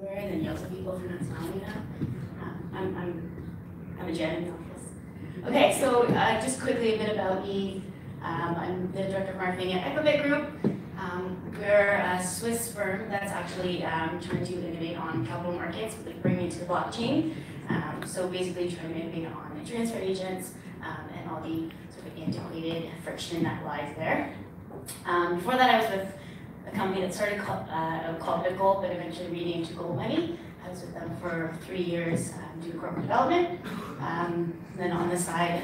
and then yell at people for not smiling enough. Um, I'm, I'm, I'm a Jen in the office. Okay, so uh, just quickly a bit about me. Um, I'm the director of marketing at Equibit Group. Um, we're a Swiss firm that's actually um, trying to innovate on capital markets, like bringing it to the blockchain. Um, so basically trying to innovate on the transfer agents um, and all the sort of antiquated friction that lies there. Um, before that, I was with a company that started called, uh, called Bitgold, but eventually renamed to GoldMoney. I was with them for three years um, doing corporate development. Um, then on the side,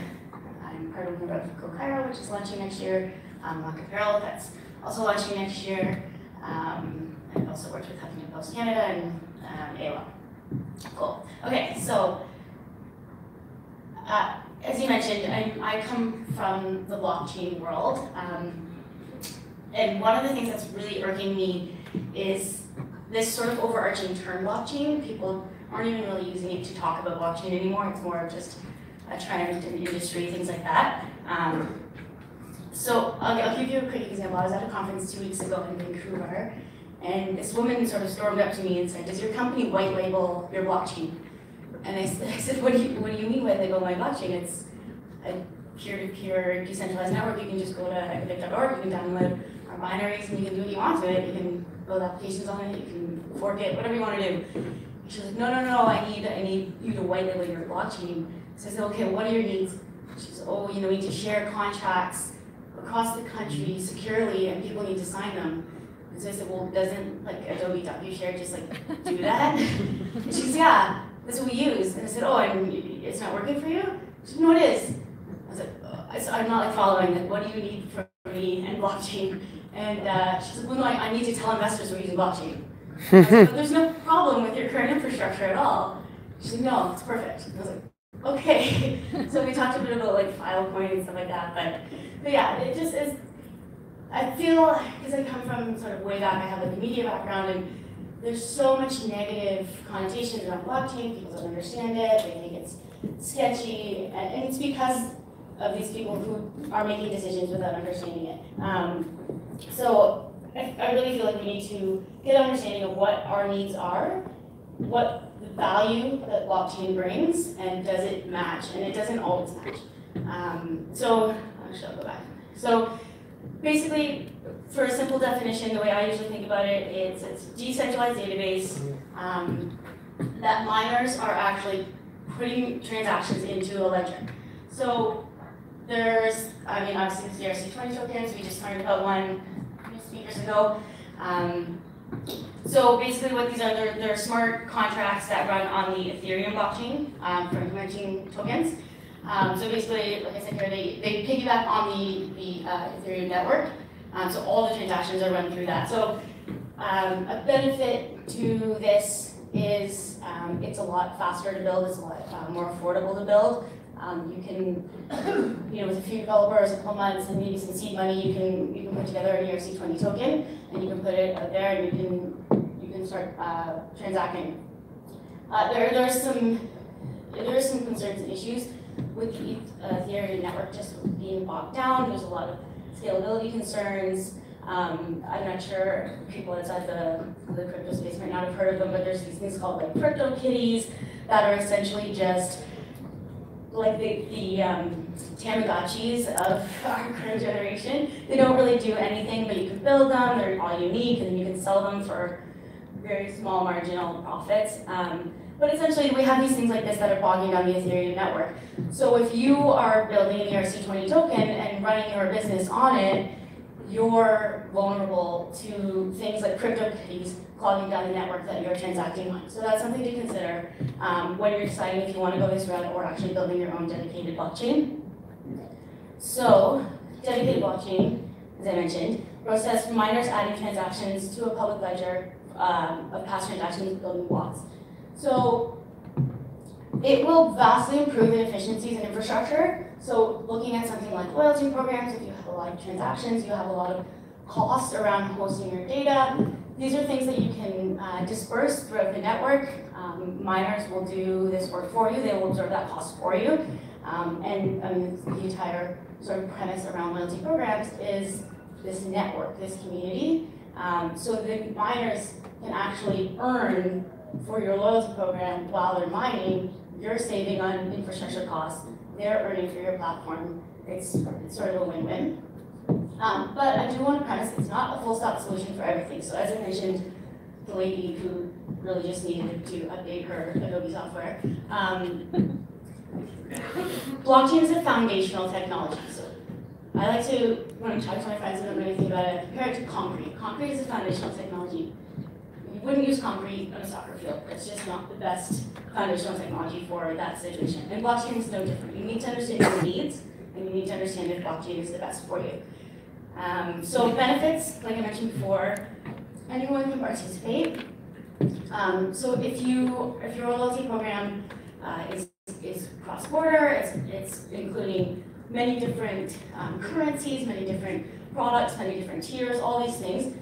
I'm part of Go Cairo, which is launching next year. Um, Lock Apparel, that's also launching next year. Um, I've also worked with Huffington Post Canada and um, AOL. Cool. Okay, so uh, as you mentioned, I, I come from the blockchain world. Um, and one of the things that's really irking me is this sort of overarching term blockchain. People aren't even really using it to talk about blockchain anymore. It's more of just a trend in industry, things like that. Um, so I'll, I'll, give you a quick example. I was at a conference two weeks ago in Vancouver, and this woman sort of stormed up to me and said, "Does your company white label your blockchain?" And I, I said, "What do you What do you mean by white label my blockchain? It's a peer-to-peer decentralized network. You can just go to equibit.org, you can download binaries, and you can do what you want to it. You can build applications on it. You can fork it, whatever you want to do." She's like, "No, no, no. I need I need you to white label your blockchain." So I said, "Okay, what are your needs?" She's, "Oh, you know, we need to share contracts." across the country securely and people need to sign them. And so I said, well, doesn't like Adobe DocuShare just like do that? and she said, yeah, that's what we use. And I said, oh, and it's not working for you? She said, no, it is. I was like, oh. I am not like following Like, What do you need from me and blockchain? And uh, she said, well, no, I, I, need to tell investors we're using blockchain. Said, there's no problem with your current infrastructure at all. She said, no, it's perfect. I was like, okay. so we talked a bit about like Filecoin and stuff like that, but but yeah, it just is. I feel because I come from sort of way back, I have like a media background, and there's so much negative connotations around blockchain. People don't understand it. They think it's sketchy, and it's because of these people who are making decisions without understanding it. Um, so I, I really feel like we need to get an understanding of what our needs are, what the value that blockchain brings, and does it match? And it doesn't always match. Um, so actually I'll go back. So basically, for a simple definition, the way I usually think about it, it's a decentralized database um, that miners are actually putting transactions into a ledger. So there's, I mean, obviously the ERC20 tokens, we just learned about one speakers ago. Um, so basically what these are, they're, they're, smart contracts that run on the Ethereum blockchain um, for emerging tokens. Um, so basically, like I said here, they, they piggyback on the, the uh, Ethereum network. Um, so all the transactions are run through that. So um, a benefit to this is um, it's a lot faster to build, it's a lot uh, more affordable to build. Um, you can, you know, with a few developers, a couple months, and maybe some seed money, you can you can put together an ERC20 token, and you can put it out there, and you can you can start uh, transacting. Uh, there there's some there are some concerns and issues with the uh, Ethereum network just being bogged down. There's a lot of scalability concerns. Um, I'm not sure people outside the, the crypto space might not have heard of them, but there's these things called like CryptoKitties that are essentially just like the, the um, Tamagotchis of our current generation. They don't really do anything, but you can build them, they're all unique, and you can sell them for very small marginal profits. Um, but essentially, we have these things like this that are bogging down the Ethereum network. So if you are building an ERC20 token and running your business on it, you're vulnerable to things like CryptoKitties clogging down the network that you're transacting on. So that's something to consider um, when you're deciding if you want to go this route or actually building your own dedicated blockchain. So, dedicated blockchain, as I mentioned, process miners adding transactions to a public ledger um, of past transactions building blocks. So it will vastly improve the efficiencies in infrastructure. So looking at something like loyalty programs, if you have a lot of transactions, you have a lot of costs around hosting your data. These are things that you can uh, disperse throughout the network. Um, miners will do this work for you. They will absorb that cost for you. Um, and um, the entire sort of premise around loyalty programs is this network, this community. Um, so the miners can actually earn for your loyalty program while they're mining, you're saving on infrastructure costs, they're earning for your platform. It's, it's sort of a win-win. Um, but I do want to premise it's not a full stop solution for everything. So as I mentioned, the lady who really just needed to update her Adobe software. Um, blockchain is a foundational technology. So I like to, when I talk to my friends and don't know anything about it, compare it to concrete. Concrete is a foundational technology. You wouldn't use concrete on a soccer field. It's just not the best foundational technology for that situation. And blockchain is no different. You need to understand your needs, and you need to understand if blockchain is the best for you. Um, so benefits, like I mentioned before, anyone can participate. Um, so if you if your loyalty program uh, is is cross border, it's, it's including many different um, currencies, many different products, many different tiers, all these things.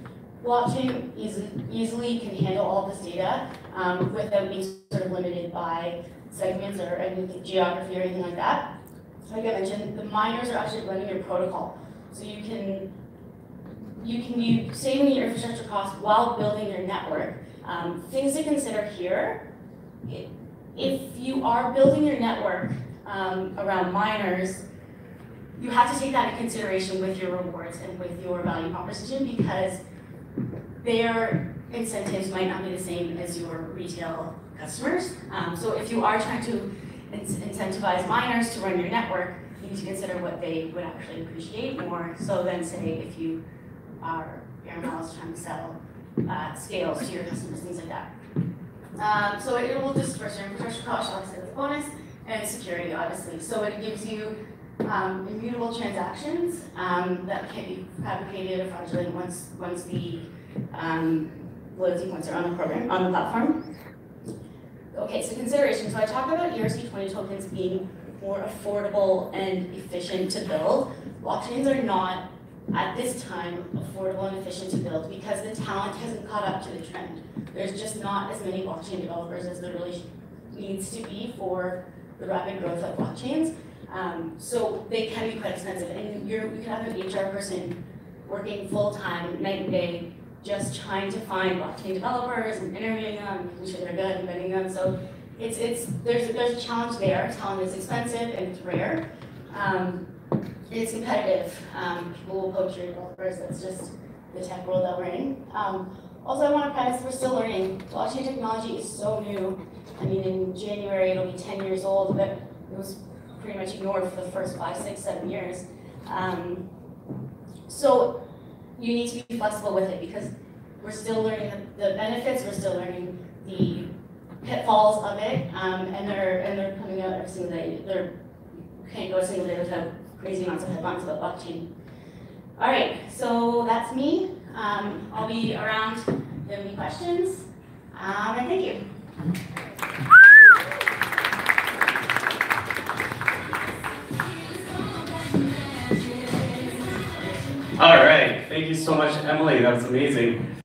Blockchain easy, easily can handle all this data um, without being sort of limited by segments or anything, geography or anything like that. Like I mentioned, the miners are actually running your protocol. So you can you can saving your infrastructure costs while building your network. Um, things to consider here, if you are building your network um, around miners, you have to take that into consideration with your rewards and with your value proposition because their incentives might not be the same as your retail customers. Um, so if you are trying to incentivize miners to run your network, to consider what they would actually appreciate more so then say if you are Air Miles trying to sell uh, scales to your customers, things like that. Um, so it will disperse your infrastructure cost, obviously as a bonus, and security, obviously. So it gives you um, immutable transactions um, that can't be fabricated or fraudulent once once the um, loyalty points are on the program on the platform. Okay, so consideration. So I talked about ERC20 tokens being more affordable and efficient to build. Blockchains are not at this time affordable and efficient to build because the talent hasn't caught up to the trend. There's just not as many blockchain developers as there really needs to be for the rapid growth of blockchains. Um, so they can be quite expensive. And you're, you can have an HR person working full time, night and day, just trying to find blockchain developers and interviewing them, making sure they're good and vetting them. So it's, it's, there's, there's a challenge there. Talent is expensive and it's rare. Um, it's competitive. Um, people will poach your developers. That's just the tech world that we're in. Um, also, I want to preface, we're still learning. Blockchain technology is so new. I mean, in January, it'll be 10 years old, but it was pretty much ignored for the first five, six, seven years. Um, so you need to be flexible with it because we're still learning the benefits, we're still learning the pitfalls of it, um, and they're and they're coming out every single day. They're can't go a single day without crazy amounts of headlines about blockchain. All right, so that's me. Um, I'll be around if you have any questions. Um, and thank you. All right, thank you so much, Emily. That was amazing.